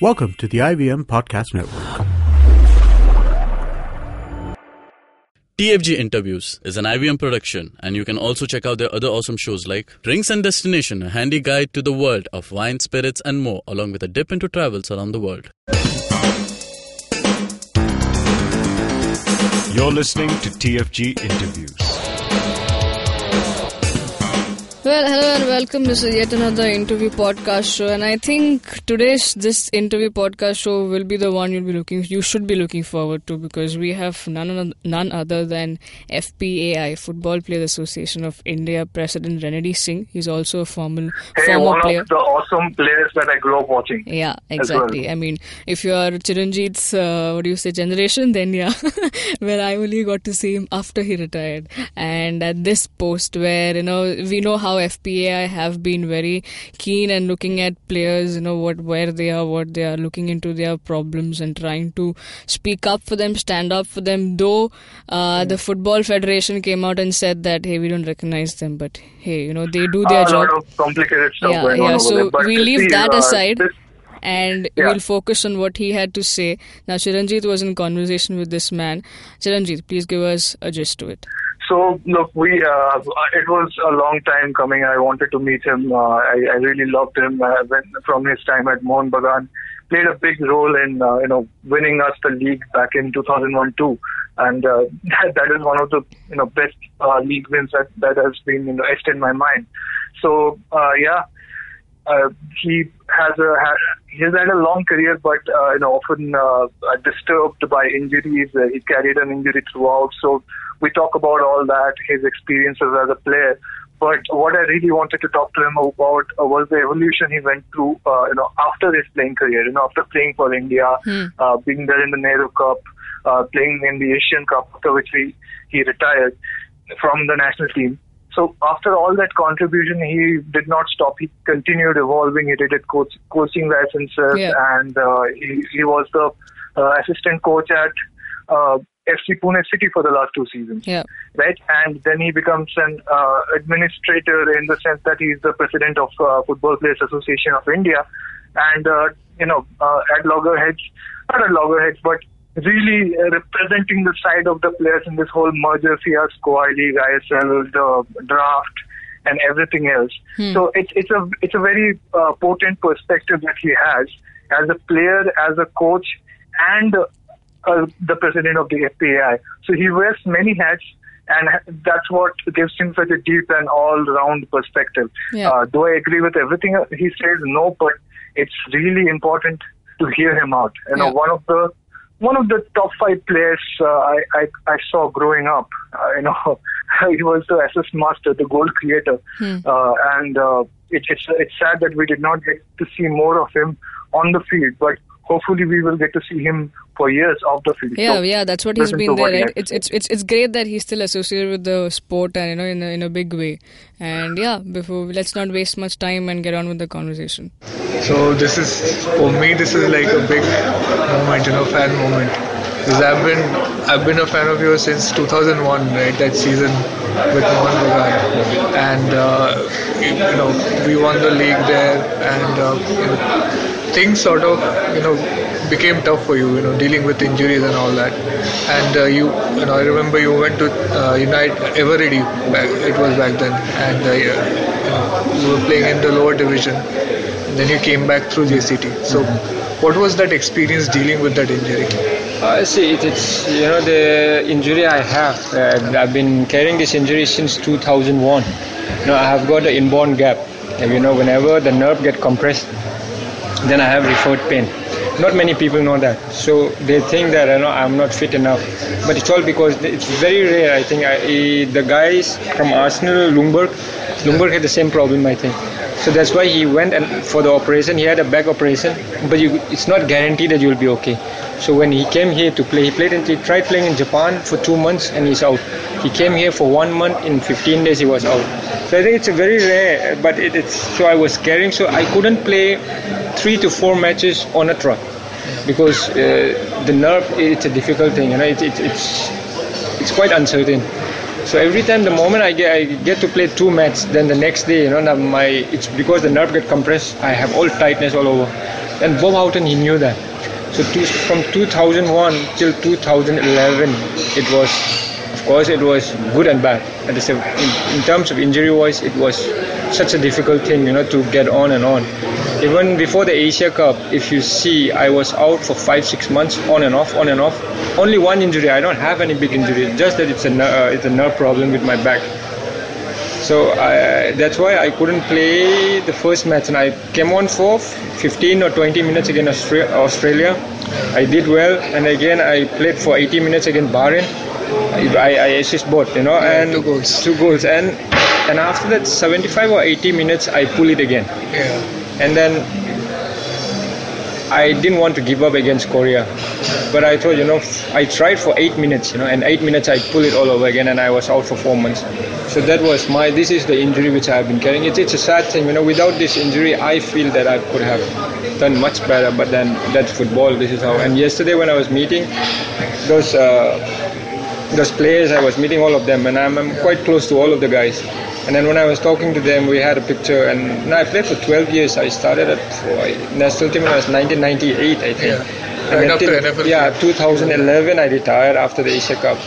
Welcome to the IVM Podcast Network. TFG Interviews is an IVM production, and you can also check out their other awesome shows like Drinks and Destination, a handy guide to the world of wine, spirits, and more, along with a dip into travels around the world. You're listening to TFG Interviews. Well, hello and welcome. This is yet another interview podcast show, and I think today's this interview podcast show will be the one you'll be looking, you should be looking forward to because we have none none other than FPAI, Football Players Association of India President Renedy Singh. He's also a former Hey, former one player. of the awesome players that I grew up watching. Yeah, as well. exactly. I mean, if you are Chiranjeet's, uh, what do you say, generation, then yeah. where I only got to see him after he retired. And at this post, where, you know, we know how FPAI have been very keen and looking at players, you know, what where they are, what they are, looking into their problems and trying to speak up for them, stand up for them. Though uh, the Football Federation came out and said that, hey, we don't recognize them, but hey, you know, they do their a job lot of complicated stuff yeah, going on yeah. So. We leave see, that uh, aside, this- and Yeah. we'll focus on what he had to say. Now, Chiranjeet was in conversation with this man. Chiranjeet, please give us a gist to it. So look, we uh, it was a long time coming. I wanted to meet him. Uh, I, I really loved him uh, when, from his time at Mohun Bagan. Played a big role in uh, you know winning us the league back in 2001 too, and uh, that, that is one of the you know best uh, league wins that that has been you know etched in my mind. So uh, yeah, he has a he's had a long career, but you know often disturbed by injuries. He carried an injury throughout, so we talk about all that, his experiences as a player. But what I really wanted to talk to him about uh, was the evolution he went through, uh, you know, after his playing career. You know, after playing for India, uh, being there in the Nehru Cup, uh, playing in the Asian Cup, after which he he retired from the national team. So after all that contribution, he did not stop. He continued evolving. He did it coach, coaching licenses, Yeah. and uh, he, he was the uh, assistant coach at uh, FC Pune City for the last two seasons. Yeah. Right, and then he becomes an uh, administrator in the sense that he's the president of uh, Football Players Association of India, and uh, you know uh, at loggerheads, not at loggerheads, but really uh, representing the side of the players in this whole merger fiasco, I League, ISL, the draft, and everything else. So it's it's a it's a very uh, potent perspective that he has as a player, as a coach, and uh, the president of the FPAI. So he wears many hats. And that's what gives him such a deep and all-round perspective. Yeah. Uh, do I agree with everything he says? No, but it's really important to hear him out. You know, Yeah. one of the one of the top five players uh, I, I I saw growing up. Uh, you know, he was the assist master, the goal creator, uh, and uh, it, it's it's sad that we did not get to see more of him on the field, but hopefully we will get to see him for years off the field. Yeah, So, yeah, that's what he's listen been there, what he right? has to It's, it's it's it's great that he's still associated with the sport and you know in a, in a big way. And yeah, before let's not waste much time and get on with the conversation. So this is for me. This is like a big moment, you know, fan moment. Because I've been I've been a fan of yours since 2001, right? That season with Mohan Bagan, and uh, you, you know we won the league there, and uh, you know, things sort of you know became tough for you, you know, dealing with injuries and all that. And uh, you, you know, I remember you went to uh, Unite Eveready back. It was back then, and uh, you, know, you were playing in the lower division. And then you came back through JCT. So, what was that experience dealing with that injury? Uh, see, it, it's you know the injury I have. Uh, I've been carrying this injury since 2001. You know, I have got an inborn gap. And, you know, whenever the nerve get compressed, then I have referred pain. Not many people know that, so they think that you know I'm not fit enough. But it's all because it's very rare. I think I, eh, the guys from Arsenal, Ljungberg, Ljungberg had the same problem. I think. So that's why he went and for the operation. He had a back operation, but you, it's not guaranteed that you'll be okay. So when he came here to play, he played in, he tried playing in Japan for two months and he's out. He came here for one month. In 15 days he was out. So I think it's a very rare, but it, it's so I was carrying, so I couldn't play three to four matches on a trot because uh, the nerve it's a difficult thing. You know, it, it, it's it's quite uncertain. So every time, the moment I get I get to play two matches, then the next day, you know, my it's because the nerve get compressed. I have all tightness all over. And Bob Houghton, he knew that. So to, from 2001 till 2011, it was, course, it was good and bad. At the same, in, in terms of injury-wise, it was such a difficult thing, you know, to get on and on. Even before the Asia Cup, if you see, I was out for five, six months, on and off, on and off. Only one injury. I don't have any big injury. Just that it's a uh, it's a nerve problem with my back. So I, that's why I couldn't play the first match, and I came on for 15 or 20 minutes against Australia. I did well, and again I played for 80 minutes against Bahrain. I, I assist both, you know, and two goals. two goals, and and after that 75 or 80 minutes I pull it again, Yeah. and then I didn't want to give up against Korea, but I thought, you know, I tried for eight minutes, you know, and eight minutes I pull it all over again, and I was out for four months. So that was my. This is the injury which I have been carrying. It's, it's a sad thing, you know. Without this injury, I feel that I could have done much better. But then that's football. This is how. And yesterday when I was meeting those uh, those players, I was meeting all of them, and I'm, I'm quite close to all of the guys. And then when I was talking to them, we had a picture, and you know, I played for 12 years. I started at for national team when I was 1998, I think. Yeah. Right until- NFL. Yeah, 2011, I retired after the Asia Cup.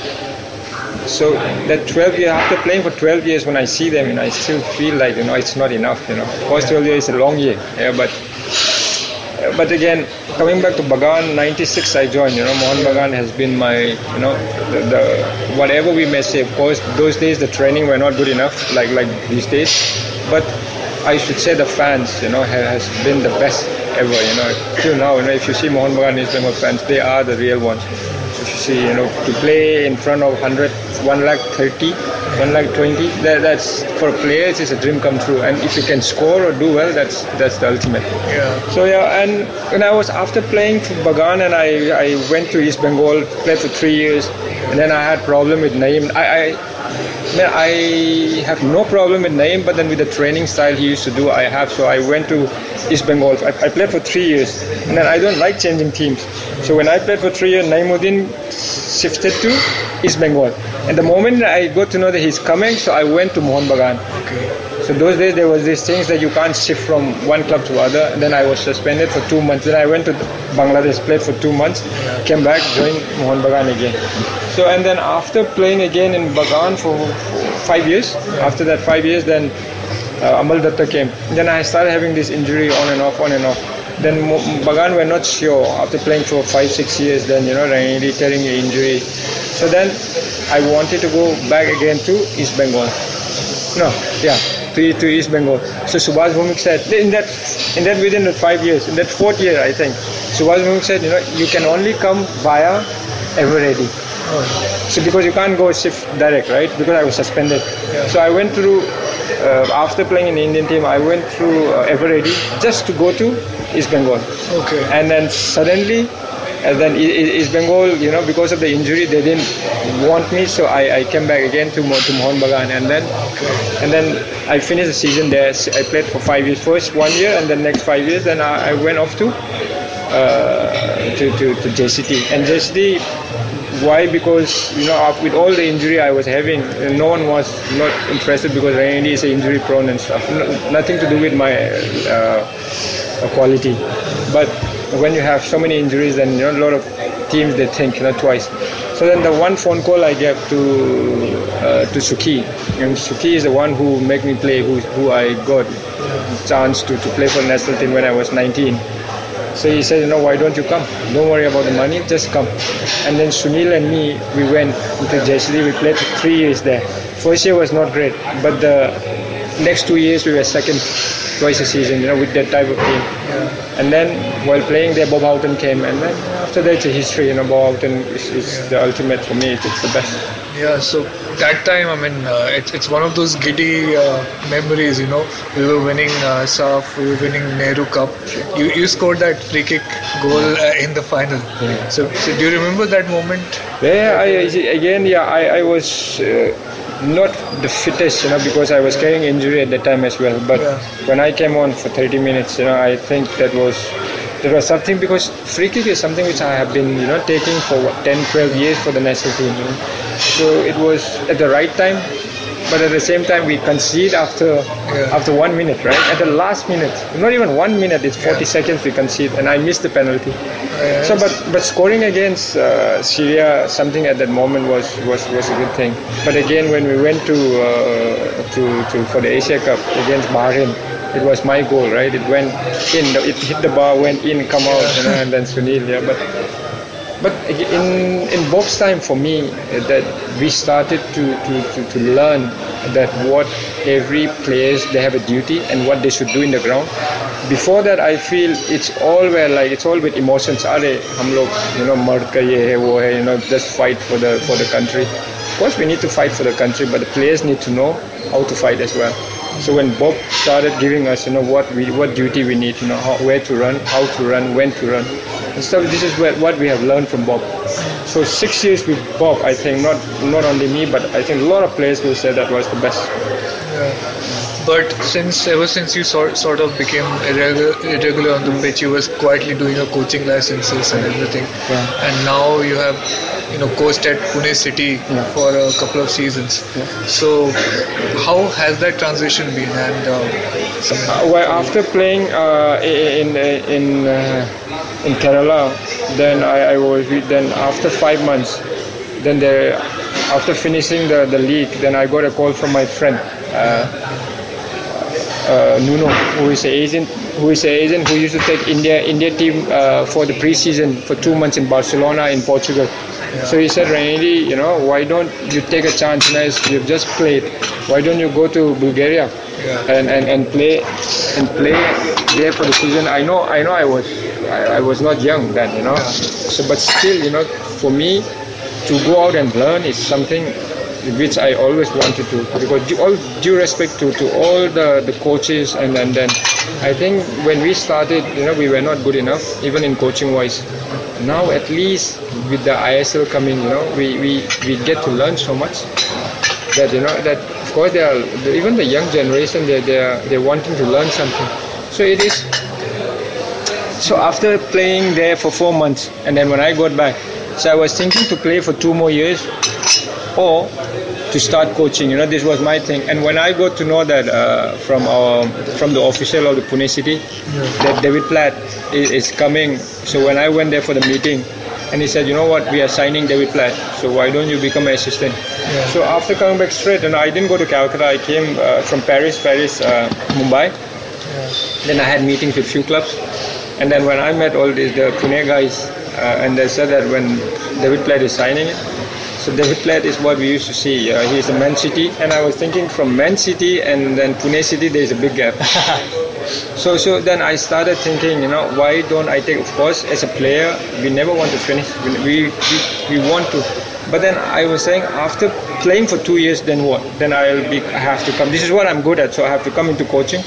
So that 12 years, after playing for 12 years, when I see them, you know, I still feel like you know it's not enough. You know, course, 12 years is a long year, yeah, but. But again, coming back to Bagan, 96 I joined. You know, Mohan Bagan has been my, you know, the, the whatever we may say. Of course, those days the training were not good enough, like like these days. But I should say the fans, you know, ha- has been the best ever. You know, till now, you know, if you see Mohan Bagan East Bengal fans, they are the real ones. If you see, you know, to play in front of 100, 1 lakh 30, 1 lakh 20, that, that's for players it's a dream come true. And if you can score or do well, that's that's the ultimate. Yeah. So yeah, and when I was after playing for Bagan and I, I went to East Bengal, played for three years, and then I had problem with Naeem. I, I man, I have no problem with name, but then with the training style he used to do, I have. So I went to East Bengal. I, I played for three years, and then I don't like changing teams. So when I played for three years, Naimuddin shifted to East Bengal. And the moment I got to know that he's coming, so I went to Mohan Bagan. Okay. So those days there was these things that you can't shift from one club to other. Then I was suspended for two months. Then I went to Bangladesh, played for two months, came back, joined Mohan Bagan again. So and then after playing again in Bagan for, five years, after that five years, then uh, Amal Datta came. Then I started having this injury on and off, on and off. Then Bagan were not sure after playing for five, six years. Then you know, really tearing an injury. So then I wanted to go back again to East Bengal. No, yeah, to, to East Bengal. So Subhash Bhowmick said in that in that within the five years, in that fourth year, I think, Subhash Bhowmick said, you know, you can only come via Eveready. So because you can't go shift direct, right? Because I was suspended. So I went through uh, after playing in the Indian team. I went through uh, Eveready just to go to East Bengal. Okay. And then suddenly, and then East Bengal, you know, because of the injury, they didn't want me, so I, I came back again to to Mohun Bagan, and then and then I finished the season there. I played for five years, first one year, and then next five years. Then I, I went off to uh, to, to to JCT, and JCT. Why? Because you know, with all the injury I was having, no one was not interested because Randy is injury prone and stuff. No, nothing to do with my uh, uh, quality, but when you have so many injuries, and you know, a lot of teams they think you know twice. So then the one phone call I gave to uh, to Sukhi, and Sukhi is the one who made me play, who who I got chance to, to play for national team when I was 19. So he said, you know, why don't you come? Don't worry about the money, just come. And then Sunil and me, we went to JCT. We played three years there. First year was not great, but the next two years we were second twice a season, you know, with that type of team. And then while playing there, Bob Houghton came, and then after that, it's a history. You know, Bob Houghton is, is the ultimate for me. It's, it's the best. Yeah, so that time, I mean, uh, it's, it's one of those giddy uh, memories, you know. We were winning uh, SAFF, we were winning Nehru Cup. You, you scored that free kick goal uh, in the final. So, so, do you remember that moment? Yeah, I, again, yeah, I, I was uh, not the fittest, you know, because I was carrying injury at that time as well. But Yeah. when I came on for 30 minutes, you know, I think that was that was something because free kick is something which I have been, you know, taking for what, 10, 12 years for the national team. You know? So it was at the right time, but at the same time we concede after Yeah. after one minute, right? At the last minute, not even one minute, it's 40 seconds we concede, and I missed the penalty. Yeah, So, but but scoring against uh, Syria, something at that moment was, was, was a good thing. But again, when we went to uh, to, to for the Asia Cup against Bahrain, it was my goal, right? It went in, it hit the bar, went in, come out, you know, and then Sunil, yeah. But but in in Bob's time for me, uh, that we started to, to, to, to learn that what every players they have a duty and what they should do in the ground. Before that, I feel it's all where like it's all with emotions. अरे हम लोग you know मर्द का ये है वो है you know just fight for the for the country. Of course, we need to fight for the country, but the players need to know how to fight as well. So when Bob started giving us, you know, what we what duty we need, you know, how, where to run, how to run, when to run, and stuff. This is where, what we have learned from Bob. So six years with Bob, I think not not only me, but I think a lot of players will say that was the best. Yeah. But since ever since you sort, sort of became irregular, irregular on the pitch, you was quietly doing your coaching licenses and everything. Yeah. And now you have, you know, coached at Pune City Yeah. for a couple of seasons. So how has that transition been? And uh, Uh, well, after playing uh, in in uh, in Kerala, then I, I was then after five months, then the after finishing the, the league, then I got a call from my friend uh, uh, Nuno, who is an agent, who is an agent who used to take India India team uh, for the preseason for two months in Barcelona in Portugal. So he said, Randy, you know, why don't you take a chance? As you've just played. Why don't you go to Bulgaria Yeah. and, and, and play and play there for the season? I know, I know, I was I, I was not young then, you know. So, but still, you know, for me to go out and learn is something which I always wanted to because due, all due respect to, to all the, the coaches and, and then I think when we started you know we were not good enough even in coaching wise. Now at least with the ISL coming you know we, we, we get to learn so much that you know that of course they are even the young generation they they are they're wanting to learn something. So it is so after playing there for four months and then when I got back so I was thinking to play for two more years or to start coaching. You know this was my thing. And when I got to know that uh, from our from the official of the Pune city that David Platt is, is coming. So when I went there for the meeting and he said you know what? We are signing David Platt. So why don't you become an assistant? So after coming back straight and I didn't go to Calcutta I came uh, from Paris Paris uh, Mumbai. Then I had meetings with few clubs, and then when I met all these the Pune guys, uh, and they said that when David Platt is signing it, so David Platt is what we used to see. Uh, he's a Man City, and I was thinking from Man City and then Pune City, there is a big gap. so so then I started thinking, you know, why don't I take? Of course, as a player, we never want to finish. We we, we, want to. But then I was saying, after playing for two years, then what? Then I'll be. I have to come. This is what I'm good at, so I have to come into coaching.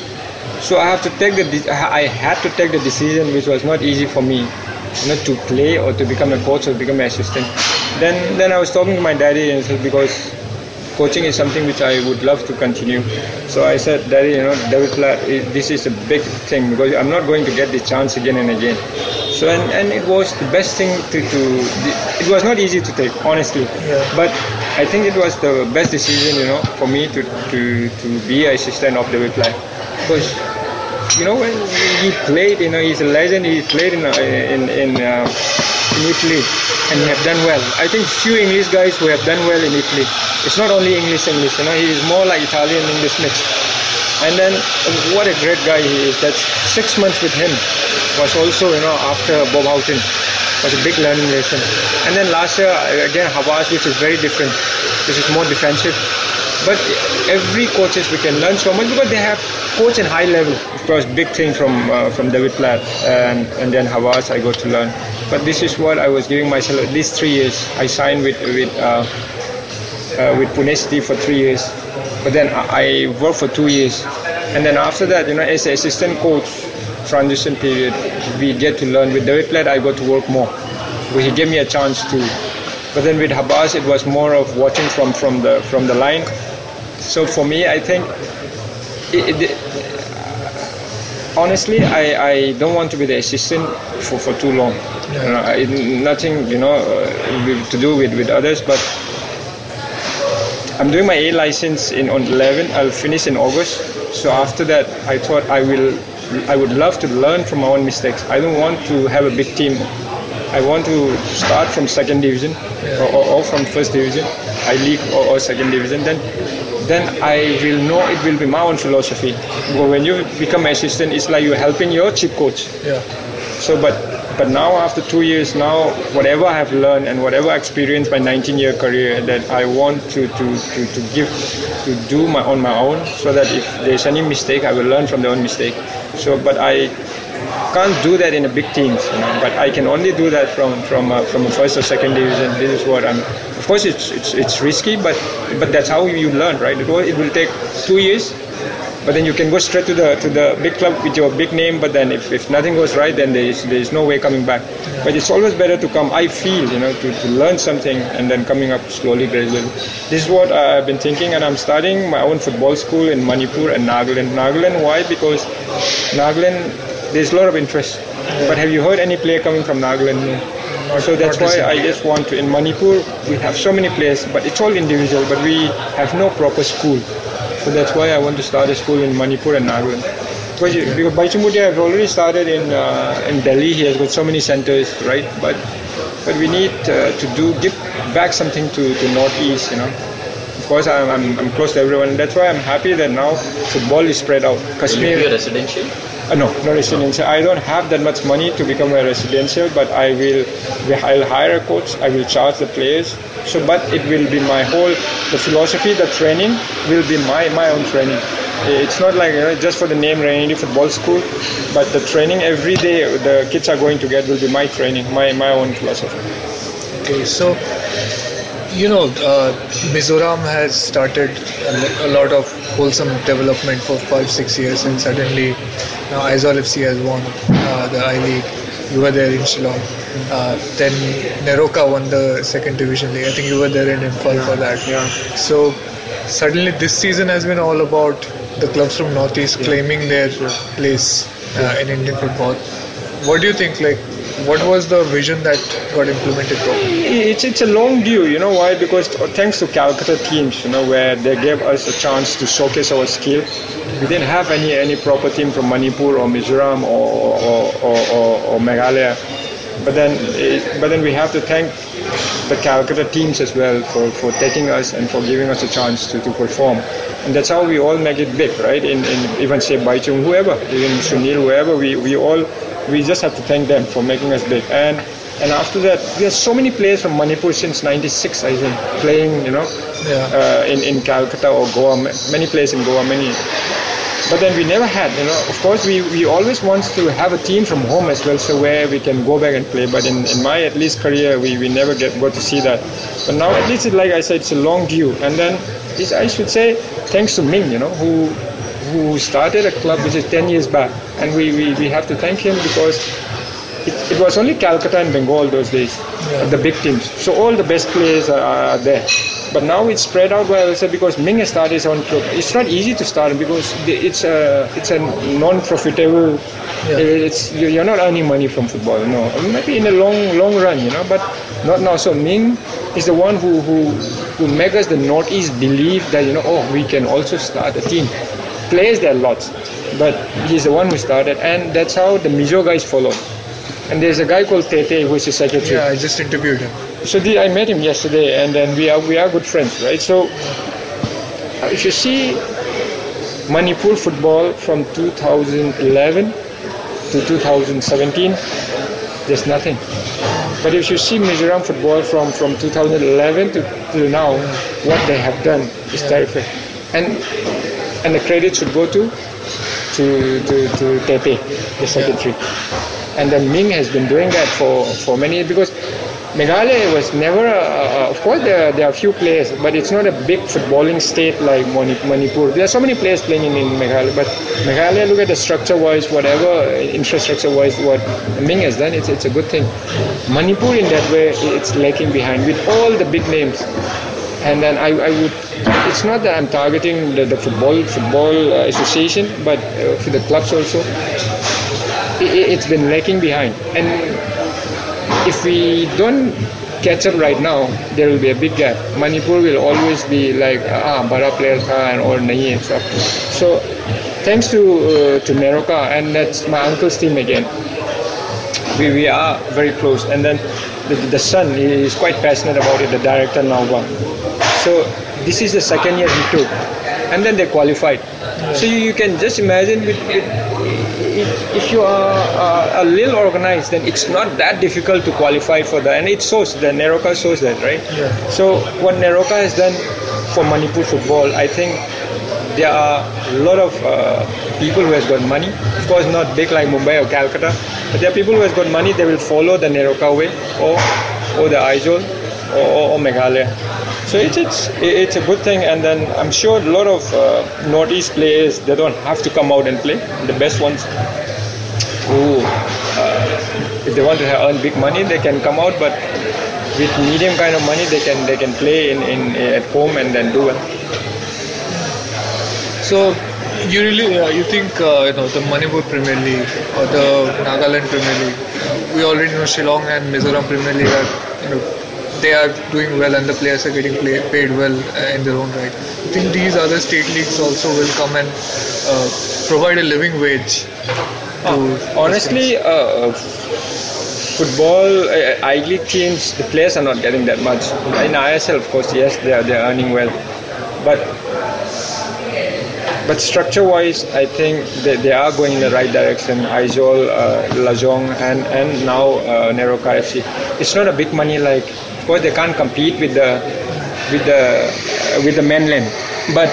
So I have to take the. de- I had to take the decision, which was not easy for me, you know, to play or to become a coach or become an assistant. Then, then I was talking to my daddy, and said because coaching is something which I would love to continue. So I said, Daddy, you know, David Platt, this is a big thing because I'm not going to get the chance again and again. So and, and it was the best thing to, to it was not easy to take, honestly. But I think it was the best decision, you know, for me to to, to be assistant of David Platt because you know when he played, you know, he's a legend. He played in in in, uh, in Italy and he have done well. I think few English guys who have done well in Italy. It's not only English English, you know, he is more like Italian English mix. And then what a great guy he is. That six months with him was also, you know, after Bob Houghton was a big learning lesson. And then last year again Habas, which is very different. This is more defensive. But every coaches we can learn so much because they have coach in high level. Of course, big thing from uh, from David Platt and and then Habas I got to learn. But this is what I was giving myself at least three years. I signed with with uh, uh, with Pune City for three years, but then I, I worked for two years, and then after that, you know, as an assistant coach, transition period, we get to learn. With David Platt, I got to work more. He gave me a chance to. But then with Habas, it was more of watching from from the from the line. So for me, I think. It, it, honestly, I, I don't want to be the assistant for, for too long. You know, I, nothing, you know, uh, to do with, with others, but I'm doing my A license in on 11. I'll finish in August. So after that, I thought I will. I would love to learn from my own mistakes. I don't want to have a big team. I want to start from second division or, or, or from first division, I league or, or second division. Then then I will know it will be my own philosophy. But when you become an assistant, it's like you're helping your chief coach. Yeah. So, but but now after two years, now whatever I have learned and whatever experience my 19-year career that I want to, to, to, to give to do my on my own, so that if there's any mistake, I will learn from the own mistake. So, but I can't do that in a big teams, you know. But I can only do that from from uh, from a first or second division. This is what I'm. Of course, it's it's, it's risky, but but that's how you learn, right? It will, it will take two years, but then you can go straight to the to the big club with your big name. But then if, if nothing goes right, then there is there is no way coming back. But it's always better to come. I feel, you know, to, to learn something and then coming up slowly, gradually. This is what I've been thinking, and I'm starting my own football school in Manipur and Nagaland. Nagaland, why? Because Nagaland there's a lot of interest. But have you heard any player coming from Nagaland? So that's why I just want to. In Manipur, we have so many players, but it's all individual. But we have no proper school. So that's why I want to start a school in Manipur and Nagaland. Because, you- because Baichung Bhutia has already started in uh, in Delhi. He has got so many centers, right? But but we need uh, to do give back something to, to Northeast, you know. Of course, I'm, I'm, I'm close to everyone. That's why I'm happy that now football is spread out. Kashmir, residential? uh, no, no residential. I don't have that much money to become a residential, but I will. I'll hire a coach. I will charge the players. So, but it will be my whole. The philosophy, the training will be my my own training. It's not like you know, just for the name Renedy Football School, but the training every day the kids are going to get will be my training, my my own philosophy. Okay, so you know, uh, Mizoram has started a, lot of wholesome development for five, six years, and suddenly now Aizawl FC has won uh, the I League. You were there in Shillong. Uh, then NEROCA won the second division league. I think you were there in Imphal for that. Yeah. So suddenly this season has been all about the clubs from Northeast claiming their place uh, in Indian football. What do you think? Like, what was the vision that got implemented? It's it's a long view, you know why? Because uh, thanks to Calcutta teams, you know, where they gave us a chance to showcase our skill. We didn't have any any proper team from Manipur or Mizoram or or, or, or, or Meghalaya. But then, it, but then we have to thank the Calcutta teams as well for, for taking us and for giving us a chance to, to perform. And that's how we all make it big, right? In, in even say Baichung, whoever, even Sunil, whoever, we, we all we just have to thank them for making us big. And and after that, have so many players from Manipur since '96, I think, playing, you know, Yeah. uh, in in Calcutta or Goa. Many players in Goa, many. But then we never had, you know. Of course, we, we always want to have a team from home as well, so where we can go back and play. But in, in my at least career, we, we never get got to see that. But now at least, it, like I said, it's a long view. And then it's, I should say, thanks to Ming, you know, who who started a club which is 10 years back, and we, we, we have to thank him because it, it was only Calcutta and Bengal those days, the big teams. So all the best players are, are there. But now it's spread out I said, because Ming has started his own club. It's not easy to start because it's a it's a non-profitable. Uh, it's you- you're not earning money from football. No, maybe in the long long run, you know, but not now. So Ming is the one who who who make us the Northeast believe that you know oh we can also start a team. Players there are lots, but he's the one who started, and that's how the Mizo guys followed. And there's a guy called Tete who is his secretary. Yeah, I just interviewed him. So the, I met him yesterday, and then we are we are good friends, right? So uh, if you see Manipur football from 2011 to 2017, there's nothing. But if you see Mizoram football from, from 2011 to, to now, what they have done is terrific. And and the credit should go to to to, to Tete, the secretary. And then Ming has been doing that for, for many years because Meghalaya was never, a, a, of course, there are, there are a few players, but it's not a big footballing state like Mani- Manipur. There are so many players playing in, in Meghalaya, but Meghalaya, look at the structure wise, whatever, infrastructure wise, what Ming has done, it's, it's a good thing. Manipur, in that way, it's lagging behind with all the big names. And then I, I would, it's not that I'm targeting the, the football football uh, association, but uh, for the clubs also, i i- it's been lagging behind. And if we don't catch up right now, there will be a big gap. Manipur will always be like ah bara players tha and or nahi and stuff. So thanks to uh, to NEROCA and that's my uncle's team again. We, we are very close and then the, the son is quite passionate about it the director Nauba so this is the second year he took and then they qualified so you, you can just imagine with, with if, if you are uh, a little organized then it's not that difficult to qualify for that and it shows the NEROCA shows that right so what NEROCA has done for Manipur football I think there are a lot of uh, people who has got money. Of course, not big like Mumbai or Calcutta, but there are people who has got money. They will follow the NEROCA way or or the Aizawl or, or, or Meghalaya. So it's, it's it's a good thing, and then I'm sure a lot of uh, Northeast players they don't have to come out and play. The best ones who, uh, if they want to earn big money, they can come out, but with medium kind of money, they can they can play in, in at home and then do well. So you really uh, you think uh, you know the Manipur Premier League or the Nagaland Premier League? We already know Shillong and Mizoram Premier League are you know they are doing well and the players are getting play, paid well uh, in their own right. I think these other state leagues also will come and uh, provide a living wage. To Honestly, uh, football, uh, I League teams, the players are not getting that much. In ISL, of course, yes, they are, they are earning well. But but structure-wise, I think they, they are going in the right direction. Aizawl, uh, Lajong, and and now uh, NEROCA FC. It's not a big money like, of course, they can't compete with the with the uh, with the mainland. But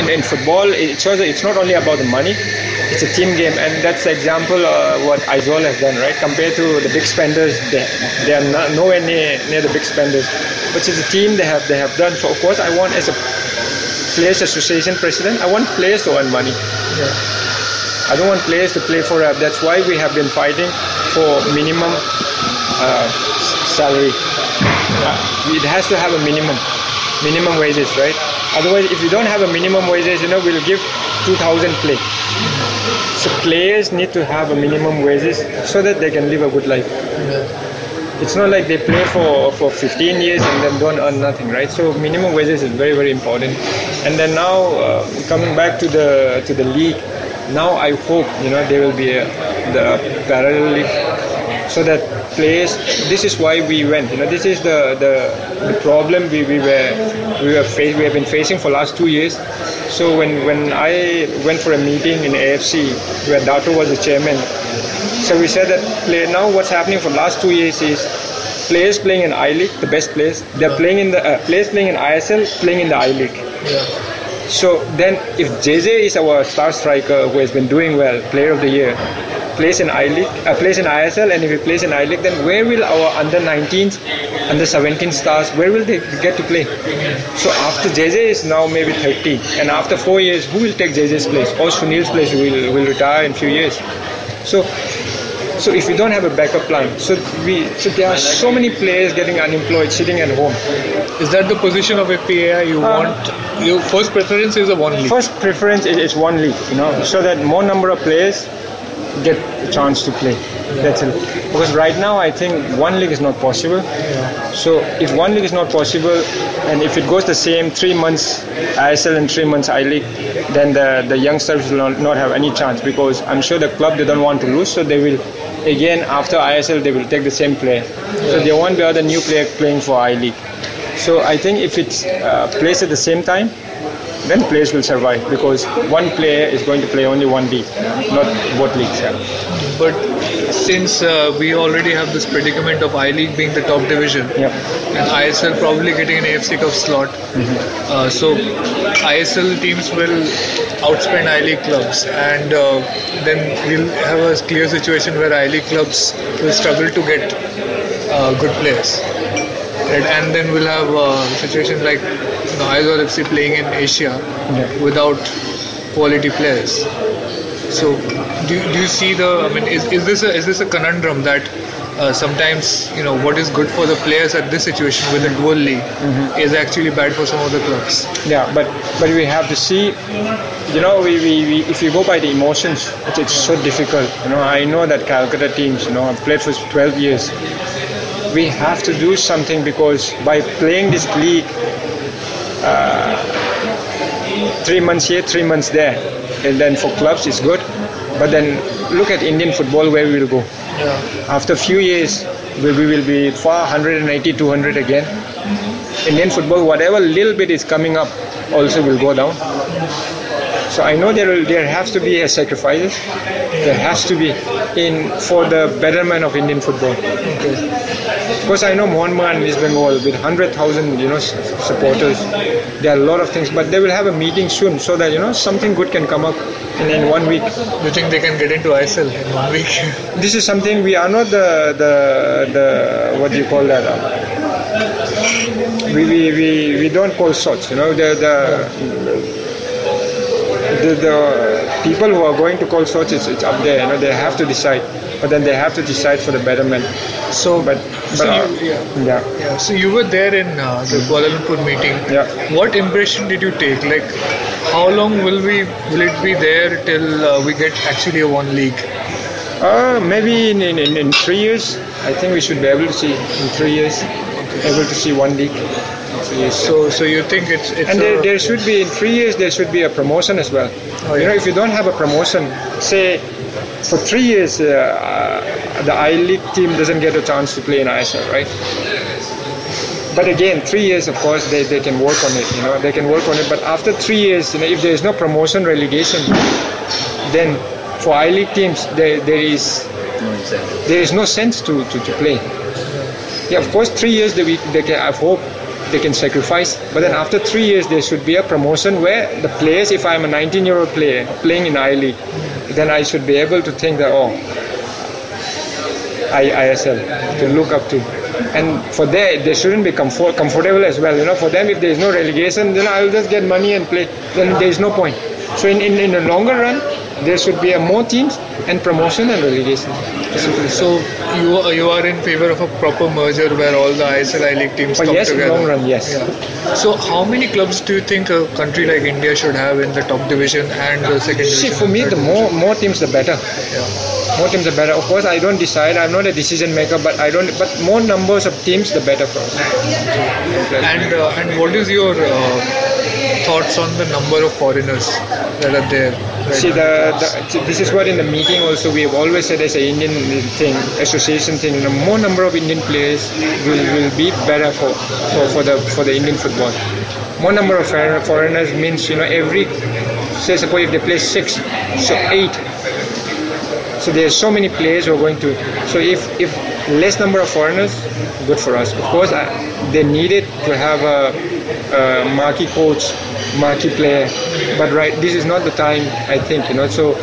in, in football, it shows it's not only about the money; it's a team game, and that's the example uh, what Aizawl has done, right? Compared to the big spenders, they, they are not, nowhere near near the big spenders. But as a team, they have they have done. So of course, I want as a players association president, I want players to earn money. I don't want players to play for. Uh, that's why we have been fighting for minimum uh, salary. It has to have a minimum, minimum wages, right? Otherwise, if you don't have a minimum wages, you know, we'll give 2,000 play. So players need to have a minimum wages so that they can live a good life. It's not like they play for, for 15 years and then don't earn nothing, right? So minimum wages is very very important. And then now uh, coming back to the to the league, now I hope you know there will be a, the parallel league so that place This is why we went. You know, this is the the, the problem we, we were we were face, we have been facing for last two years. So when when I went for a meeting in AFC where Dato was the chairman, so we said that play, now what's happening for last two years is players playing in I League, the best players, they're playing in the uh, players playing in ISL, playing in the I League. So then, if JJ is our star striker who has been doing well, player of the year, plays in I League, uh, plays in ISL, and if he plays in I League, then where will our under 19s, under 17 stars, where will they get to play? So after JJ is now maybe 30, and after four years, who will take JJ's place? Or Sunil's place will will retire in few years. So so if you don't have a backup plan, so we so there are so many players getting unemployed, sitting at home. Is that the position of FPAI? You Um, want your first preference is a one league. First preference is, is one league, you know, so that more number of players get a chance to play. That's it. Because right now I think one league is not possible. So if one league is not possible, and if it goes the same three months ISL and three months I League, then the the youngsters will not, not have any chance because I'm sure the club they don't want to lose, so they will again after ISL they will take the same player. So there won't be other new player playing for I League. So I think if it's uh, placed at the same time, then players will survive because one player is going to play only one league, not both leagues. Yeah. But since uh, we already have this predicament of I League being the top division, Yep. and ISL probably getting an AFC Cup slot, uh, so ISL teams will outspend I League clubs, and uh, then we'll have a clear situation where I League clubs will struggle to get uh, good players. Right? And then we'll have a situation like you know, ISL FC playing in Asia without quality players. So, do, do you see the? I mean, is, is this a is this a conundrum that uh, sometimes you know what is good for the players at this situation with the dual league is actually bad for some of the clubs? Yeah, but but we have to see. You know, we, we, we if you go by the emotions, it's, it's so difficult. You know, I know that Calcutta teams. You know, I've played for 12 years. we have to do something because by playing this league, uh, three months here, three months there, and then for clubs it's good. But then look at Indian football where we will go. After a few years, we, we will be far 180, 200 again. Indian football, whatever little bit is coming up, also will go down. So I know there will, there has to be a sacrifices. There has to be in for the betterment of Indian football. Because I know Mohan Bagan East Bengal with 100,000 you know supporters. There are a lot of things, but they will have a meeting soon so that you know something good can come up in, in one week. You think they can get into ISL in one week? This is something we are not the the the what do you call that? Uh, we, we, we, we don't call shots. You know the the. The, the people who are going to call shots, it's, it's up there. You know they have to decide, but then they have to decide for the betterment. So, But, but so uh, you, yeah. yeah. Yeah, so you were there in uh, the Kuala Lumpur meeting. Yeah. What impression did you take? Like, how long will we will it be there till uh, we get actually a one league? Uh, maybe in, in, in, in three years, I think we should be able to see in three years, able to see one league. In three years. So, so you think it's it's and there, there should be in three years there should be a promotion as well. Oh, You know, if you don't have a promotion, say for three years, uh, uh, the I League team doesn't get a chance to play in ISL, right? But again, three years, of course, they, they can work on it. You know, they can work on it. But after three years, you know, if there is no promotion relegation, then for I League teams, there, there is there is no sense to, to, to play. Yeah, of course, three years they, we, they can, have hope they can sacrifice. But then after three years, there should be a promotion where the players, if I'm a 19 year old player playing in I League, then I should be able to think that, oh, I, ISL to look up to. And for there, they shouldn't be comfort, comfortable as well. You know, for them, if there is no relegation, then I'll just get money and play. Then there is no point. So in, in, in the longer run, there should be a more teams and promotion and relegation. So you are, you are in favor of a proper merger where all the ISL I League teams But come yes, together. long run, yes. Yeah. So how many clubs do you think a country like India should have in the top division and the second See, division? for me, the more more teams, the better. Yeah. More teams, the better. Of course, I don't decide. I'm not a decision maker, but I don't. But more numbers of teams, the better for us. And uh, and what is your uh, thoughts on the number of foreigners that are there? right See, the, the, this is what in the meeting also we have always said as an Indian thing, association thing. The more number of Indian players will, will be better for, for, for the for the Indian football. More number of foreigners means you know every say suppose if they play six, so eight. So there's so many players who are going to. So if if less number of foreigners, good for us. Of course, uh, they needed to have a, a marquee coach, marquee player. But right, this is not the time. I think you know. So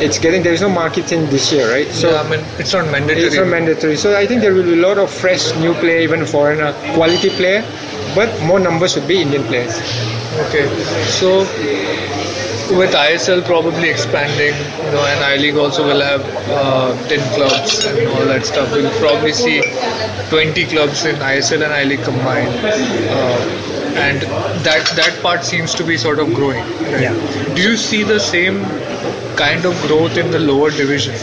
it's getting there is no marketing this year, right? So. yeah, I mean it's not mandatory. It's not mandatory. So I think there will be a lot of fresh new player, even foreigner, quality player, but more numbers should be Indian players. Okay, so with ISL probably expanding, you know, and I League also will have uh, 10 clubs and all that stuff. We'll probably see 20 clubs in ISL and I League combined, uh, and that that part seems to be sort of growing. Right? Do you see the same kind of growth in the lower division?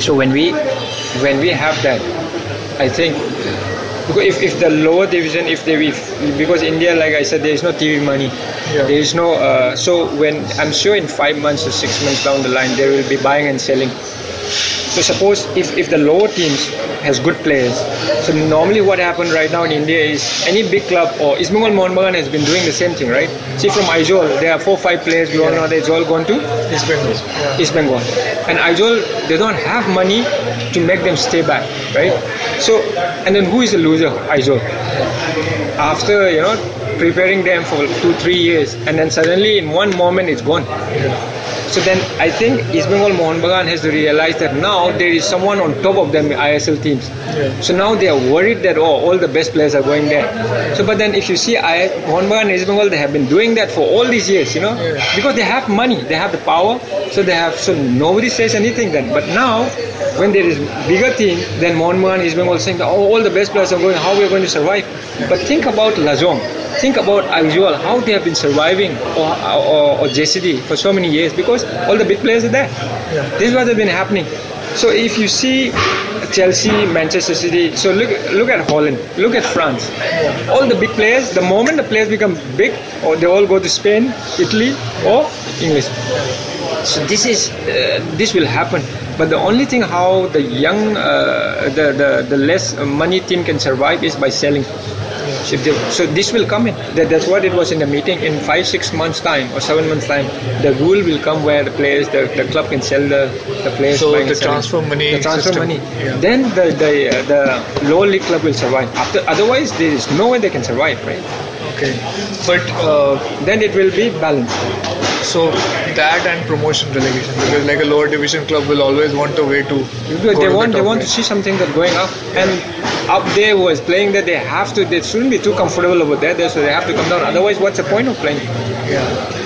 So when we when we have that, I think if, if the lower division, if they if, because India, like I said, there is no TV money. Yeah. There is no. Uh, so when I'm sure in five months or six months down the line, they will be buying and selling. So suppose if, if the lower teams has good players, so normally what happened right now in India is any big club or East Bengal Mohun Bagan has been doing the same thing, right? See from Aizawl, there are four five players. We all know that all gone to East Bengal. Yeah. East Bengal. And Aizawl, they don't have money to make them stay back, right? So, and then who is the loser? Aizawl. After, you know, preparing them for two, three years, and then suddenly in one moment it's gone. So then I think Bengal Mohun Bagan has to realize that now there is someone on top of them ISL teams. So now they are worried that oh all the best players are going there. So but then if you see I, Mohun Bagan and Bengal they have been doing that for all these years, you know, because they have money, they have the power, so they have so nobody says anything then. But now when there is bigger team, then Mohun Bagan Bengal saying that oh all the best players are going, how we are going to survive. But think about Lajong. Think about Aizawl, how they have been surviving, or, or, or JCT for so many years because all the big players are there. This is what has been happening. So if you see Chelsea, Manchester City, so look look at Holland, look at France. All the big players, the moment the players become big, or they all go to Spain, Italy, or English. So this is uh, this will happen. But the only thing how the young, uh, the, the the less money team can survive is by selling. So, they, so this will come in. That, that's what it was in the meeting. In five, six months time or seven months time, the rule will come where the players, the, the club can sell the, the players. So the transfer money the transfer system, money. yeah. Then the the, uh, the lower league club will survive. After, otherwise, there is no way they can survive, right? Okay. But uh, Then it will be balanced. So that and promotion relegation because like a lower division club will always want a way to They, to the want they want to see something that going up and up there is playing there they have to they shouldn't be too comfortable over there, there so they have to come down otherwise what's the point of playing Yeah.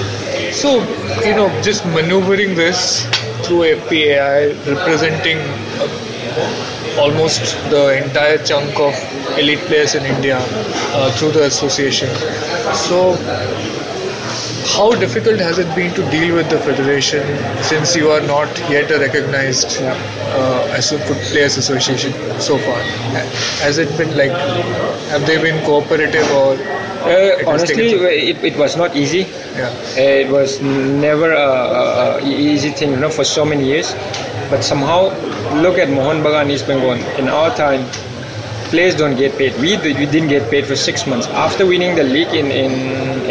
So, you know, just maneuvering this through a PAI, representing uh, almost the entire chunk of elite players in India uh, through the association. So, how difficult has it been to deal with the federation since you are not yet a recognized uh, as a foot players association so far? Has it been like, have they been cooperative or? uh, it honestly it, it was not easy Yeah. it was never a, a, a easy thing you know for so many years but somehow look at Mohun Bagan East Bengal in our time players don't get paid. We, we didn't get paid for six months. After winning the league in, in,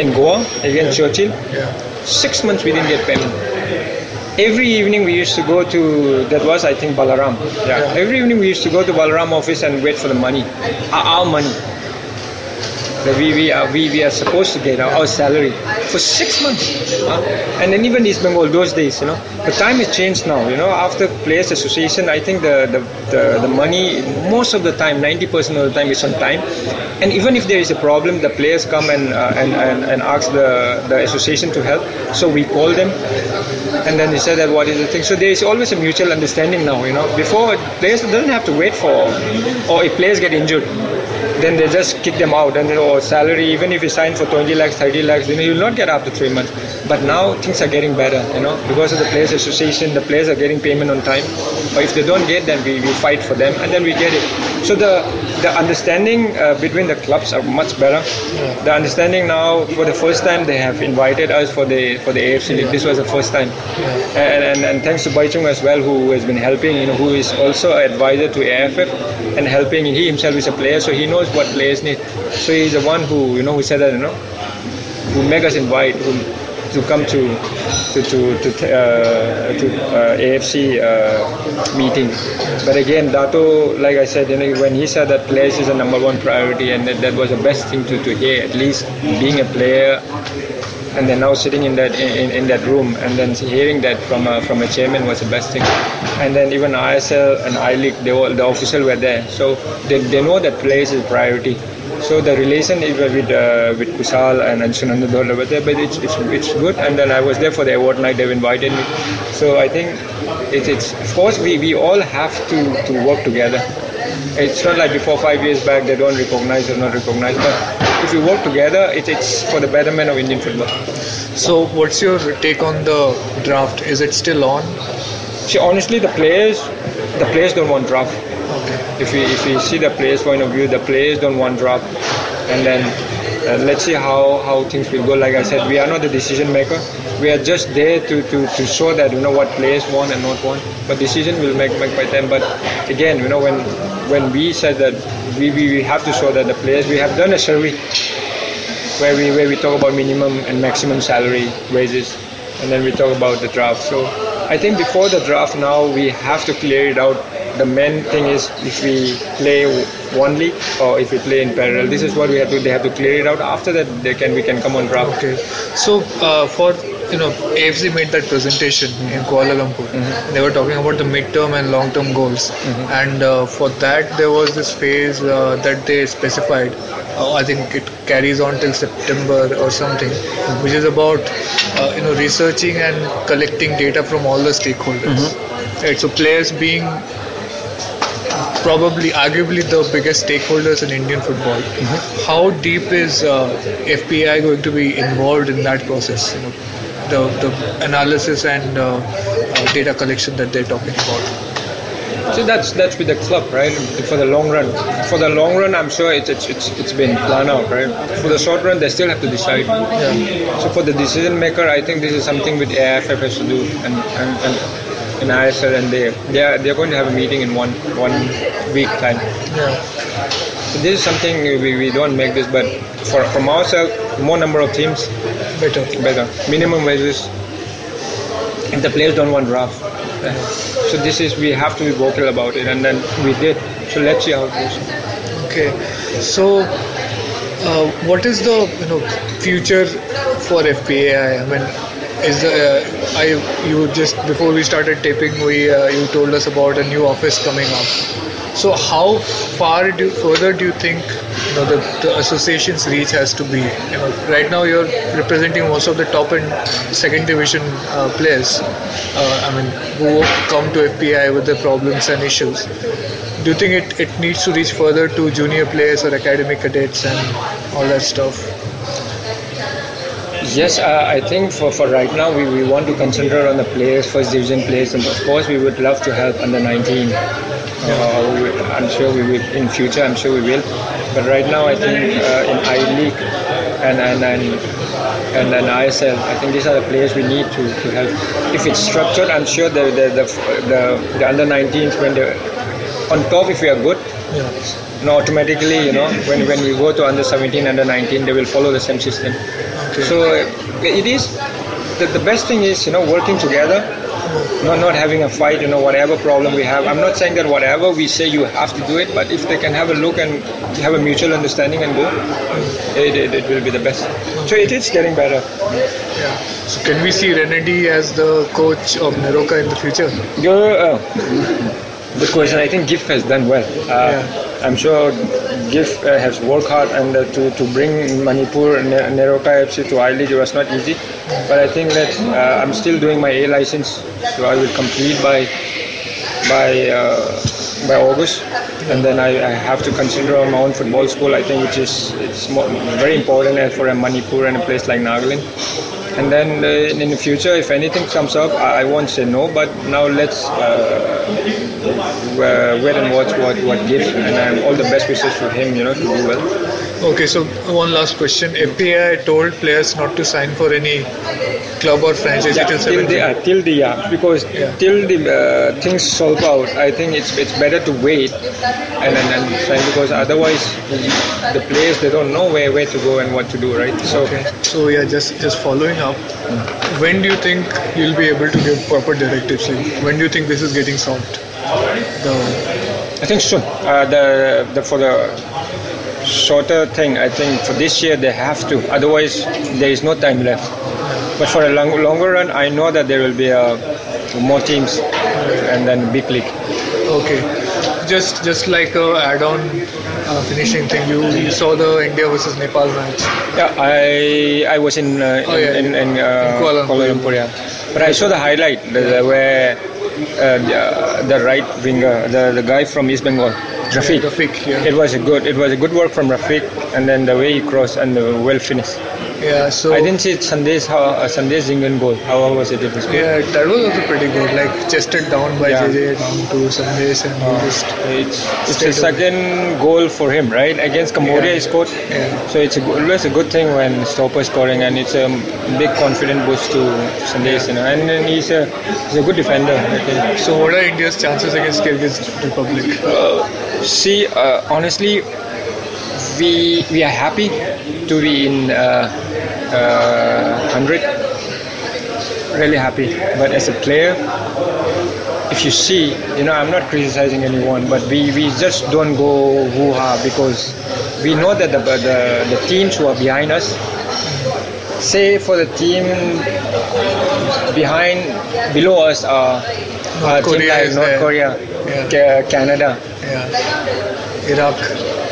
in Goa against Churchill Yeah. six months we didn't get payment every evening we used to go to that was I think Balaram. Yeah, every evening we used to go to Balaram office and wait for the money. Our money that we, we, are, we, we are supposed to get our, salary for six months. huh? And then even East Bengal, those days, you know, the time has changed now. You know, after Players Association, I think the, the, the, the money, most of the time, 90% of the time is on time. And even if there is a problem, the players come and, uh, and, and, and ask the, the association to help. So we call them and then they said that what is the thing. So there is always a mutual understanding now, you know. Before, players doesn't have to wait for, or if players get injured, then they just kick them out. And or salary even if you sign for 20 lakhs 30 lakhs you know you'll not get after three months. But now things are getting better you know because of the players association the players are getting payment on time. Or if they don't get then we, we fight for them and then we get it. So the the understanding uh, between the clubs are much better. The understanding now for the first time they have invited us for the for the AFC this was the first time. And, and, and thanks to Baichung as well who has been helping you know who is also advisor to AFF and helping. He himself is a player so he knows what players need so he's the one who you know who said that you know who make us invite who, to come to to to to, uh, to uh, AFC uh, meeting. But again, Dato, like I said, you know, when he said that players is a number one priority, and that, that was the best thing to, to hear. At least being a player, and then now sitting in that in, in that room, and then hearing that from a, from a chairman was the best thing. And then even ISL and I League, they all, the official were there, so they, they know that place is priority. So the relation is with uh, with Kushal and Anshunanda Dhola were there, but it's, it's it's good. And then I was there for the award night. They've invited me, so I think it, it's of course we, we all have to, to work together. It's not like before five years back they don't recognize or not recognize, but if we work together, it, it's for the betterment of Indian football. So, what's your take on the draft? Is it still on? See, honestly, the players the players don't want draft. If we if we see the players' point of view, the players don't want draft, and then uh, let's see how, how things will go. Like I said, we are not the decision maker. We are just there to, to, to show that you know what players want and not want. But decision will make make by them. But again, you know when when we said that we, we, we have to show that the players we have done a survey where we where we talk about minimum and maximum salary raises, and then we talk about the draft. So I think before the draft now we have to clear it out. The main thing is if we play one league or if we play in parallel. This is what we have to. They have to clear it out. After that, they can we can come on draft. Okay. So, uh, for you know, AFC made that presentation in Kuala Lumpur. They were talking about the midterm and long-term goals, and uh, for that there was this phase uh, that they specified. Uh, I think it carries on till September or something, which is about uh, you know researching and collecting data from all the stakeholders. Right. So players being probably arguably the biggest stakeholders in Indian football. How deep is uh, FPI going to be involved in that process? You know, the the analysis and uh, uh, data collection that they're talking about. So that's that's with the club, right? For the long run. For the long run, I'm sure it's it's it's, it's been planned out, right? For the short run, they still have to decide. Yeah. So for the decision maker, I think this is something with AIFF has to do, and and, and in ISL, and they they are they're going to have a meeting in one one week time. Yeah. So this is something we, we don't make this, but for from ourselves, more number of teams, Better. better. Minimum wages. If the players don't want rough, so this is we have to be vocal about it, and then we did. So let's see how it goes. Okay. So, uh, what is the you know future for FPAI? I mean, is uh, I you just before we started taping, we uh, you told us about a new office coming up. So, how far do further do you think you know the, the association's reach has to be? You know, right now you're representing most of the top and second division uh, players. Uh, I mean, who come to FPI with their problems and issues do you think it, it needs to reach further to junior players or academic cadets and all that stuff? Yes, uh, I think for, for right now we, we want to concentrate on the players, first division players, and of course we would love to help under 19. Uh, we, I'm sure we will in future. I'm sure we will. But right now, I think uh, in I League and and and and then ISL, I think these are the players we need to, to help. If it's structured, I'm sure the the the, the, the under 19s when they on top, if we are good, Yeah. automatically, you know, when, when we go to under 17, under 19, they will follow the same system. So uh, it is the, the best thing is you know working together, not not having a fight. You know, whatever problem we have. I'm not saying that whatever we say you have to do it, but if they can have a look and have a mutual understanding and go, it, it, it will be the best. So it is getting better. Yeah. So can we see Renedy as the coach of NEROCA in the future? Your the question, I think Gift has done well. Uh, I'm sure Gift uh, has worked hard and uh, to, to bring Manipur NEROCA FC to I League it was not easy. But I think that uh, I'm still doing my A license, so I will complete by by uh, by August, and then I, I have to consider my own football school. I think which is it's more, very important for a Manipur and a place like Nagaland. And then uh, in the future, if anything comes up, I, I won't say no. But now let's uh, uh, wait and watch what what gives, and um, all the best wishes for him, you know, to do well. Okay, so one last question. FPI told players not to sign for any club or franchise Yeah, till till the 17. uh, till the yeah, because Yeah. till the uh, things solve out, I think it's it's better to wait and and, and sign because otherwise the players they don't know where where to go and what to do, right? So Okay. So yeah, just just following up. When do you think you'll be able to give proper directives? Like, when do you think this is getting solved? The I think soon. Uh, the, the for the shorter thing, I think for this year they have to. Otherwise, there is no time left. But for a long, longer run, I know that there will be uh, more teams and then big league. okay. Just just like a add-on uh, finishing thing. You you saw the India versus Nepal match. Yeah, I I was in uh, Oh, yeah. in, in, in, uh, In Kuala Kuala, Lumpur. Lumpur, yeah. But I saw the highlight the, the, where uh, the, the right winger, the, the guy from East Bengal, Rafiq. Rafiq, yeah. It was a good it was a good work from Rafiq, and then the way he crossed and the well finished. Yeah. So I didn't see Sandesh how uh, Sandesh Jhingan goal. How was it? It was good. Yeah, that was also pretty good. Like chested down by Yeah. JJ down to Sandesh and he just It's, it's the second goal for him, right? Against Cambodia, Yeah. he scored. Yeah. So it's a, always a good thing when stopper scoring, and it's a big confident boost to Sandesh. You know, and then he's a he's a good defender. I think. So what are India's chances against Kyrgyz Republic? See, uh, honestly, we we are happy to be in uh, uh, hundred. Really happy, but as a player, if you see, you know, I'm not criticizing anyone, but we, we just don't go hoo ha because we know that the, the the teams who are behind us. Say for the team behind below us are, team Korea like North. Korea, Yeah. Canada. Yeah. Iraq.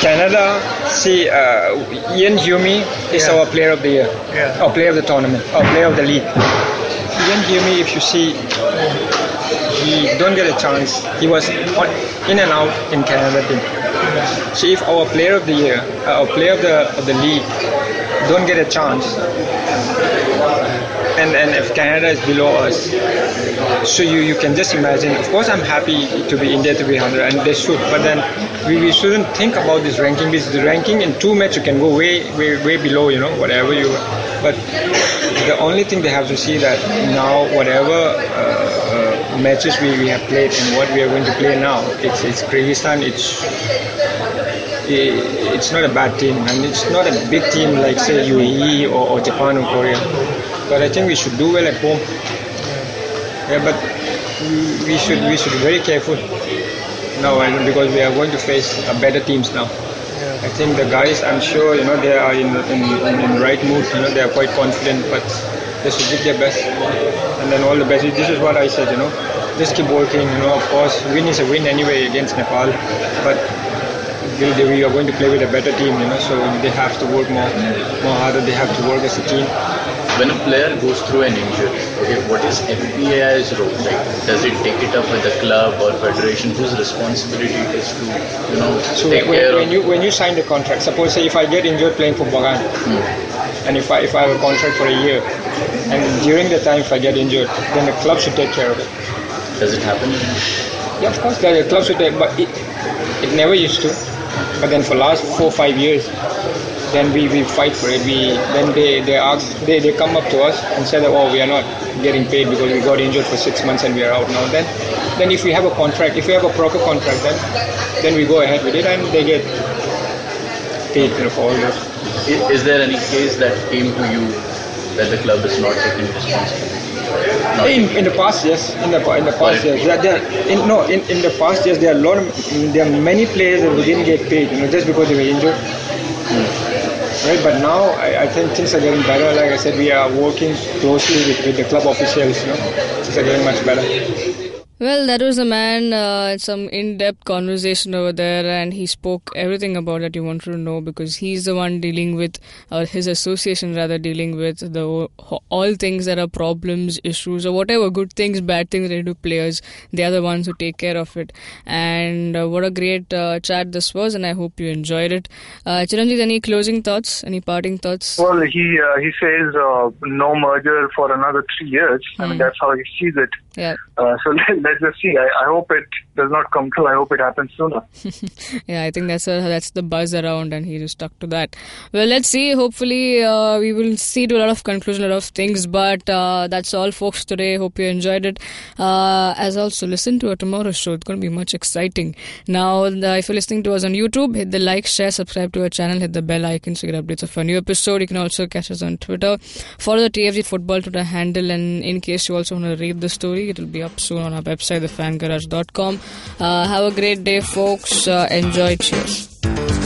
Canada, see, uh, Iain Hume is Yeah. our player of the year, Yeah. or player of the tournament, or player of the league. Iain Hume, if you see, he don't get a chance. He was in and out in Canada team. So if our player of the year, uh, our player of the of the league, don't get a chance, and, and if Canada is below us, so you, you can just imagine. Of course, I'm happy to be India to be 100, and they should. But then we, we shouldn't think about this ranking. Is the ranking in two matches you can go way way way below. You know whatever you. But the only thing they have to see that now whatever uh, uh, matches we, we have played and what we are going to play now, it's it's Kyrgyzstan. It's it's not a bad team and it's not a big team like say UAE or, or Japan or Korea. But I think we should do well at home. Yeah, but we should we should be very careful now because we are going to face a better teams now. I think the guys, I'm sure, you know, they are in, in, in, in right mood. You know, they are quite confident, but they should give their best, and then all the best. This is what I said, you know, just keep working. You know, of course, win is a win anyway against Nepal, but we, we are going to play with a better team. You know, so they have to work more, more harder. They have to work as a team when a player goes through an injury, okay, what is FPAI's role? Like, does it take it up with the club or federation? Whose responsibility it is to, you know, so take when, care when of? you when you sign the contract, suppose say if I get injured playing for Bagan, hmm. and if I if I have a contract for a year, and during the time if I get injured, then the club should take care of it. Does it happen? Yeah, of course, the club should take, but it, it never used to. But then for last four five years, then we, we fight for it. We then they they ask they, they come up to us and say that oh we are not getting paid because we got injured for six months and we are out now. Then then if we have a contract, if we have a proper contract, then then we go ahead with it and they get paid for all this. I- Is there any case that came to you that the club is not taking responsibility? Not In, in the past, yes. In the in the past, yes. There, there, in, no, in, in the past, yes. There are a lot of there are many players that didn't get paid, you know, just because they were injured. Right, but now I, I think things are getting better. Like I said, we are working closely with, with the club officials. You know, things are getting much better. Well, that was a man, uh, some in depth conversation over there, and he spoke everything about that you wanted to know because he's the one dealing with, or his association rather, dealing with the all things that are problems, issues, or whatever good things, bad things related to players. They are the ones who take care of it. And uh, what a great uh, chat this was, and I hope you enjoyed it. Uh, Chiranjit, any closing thoughts? Any parting thoughts? Well, he uh, he says uh, no merger for another three years. I mean, that's how he sees it. Yeah. Uh, so let, let's just see. I, I hope it does not come true. I hope it happens sooner. yeah, I think that's a, that's the buzz around, and he just stuck to that. Well, let's see. Hopefully, uh, we will see to a lot of conclusion, a lot of things. But uh, that's all, folks. Today, hope you enjoyed it. Uh, as also, listen to our tomorrow show. It's going to be much exciting. Now, the, if you're listening to us on YouTube, hit the like, share, subscribe to our channel, hit the bell icon to get updates of a new episode. You can also catch us on Twitter. Follow the TFG Football Twitter handle, and in case you also want to read the story, it will be up soon on our website, thefangarage.com. Uh, have a great day, folks. Uh, enjoy. Cheers.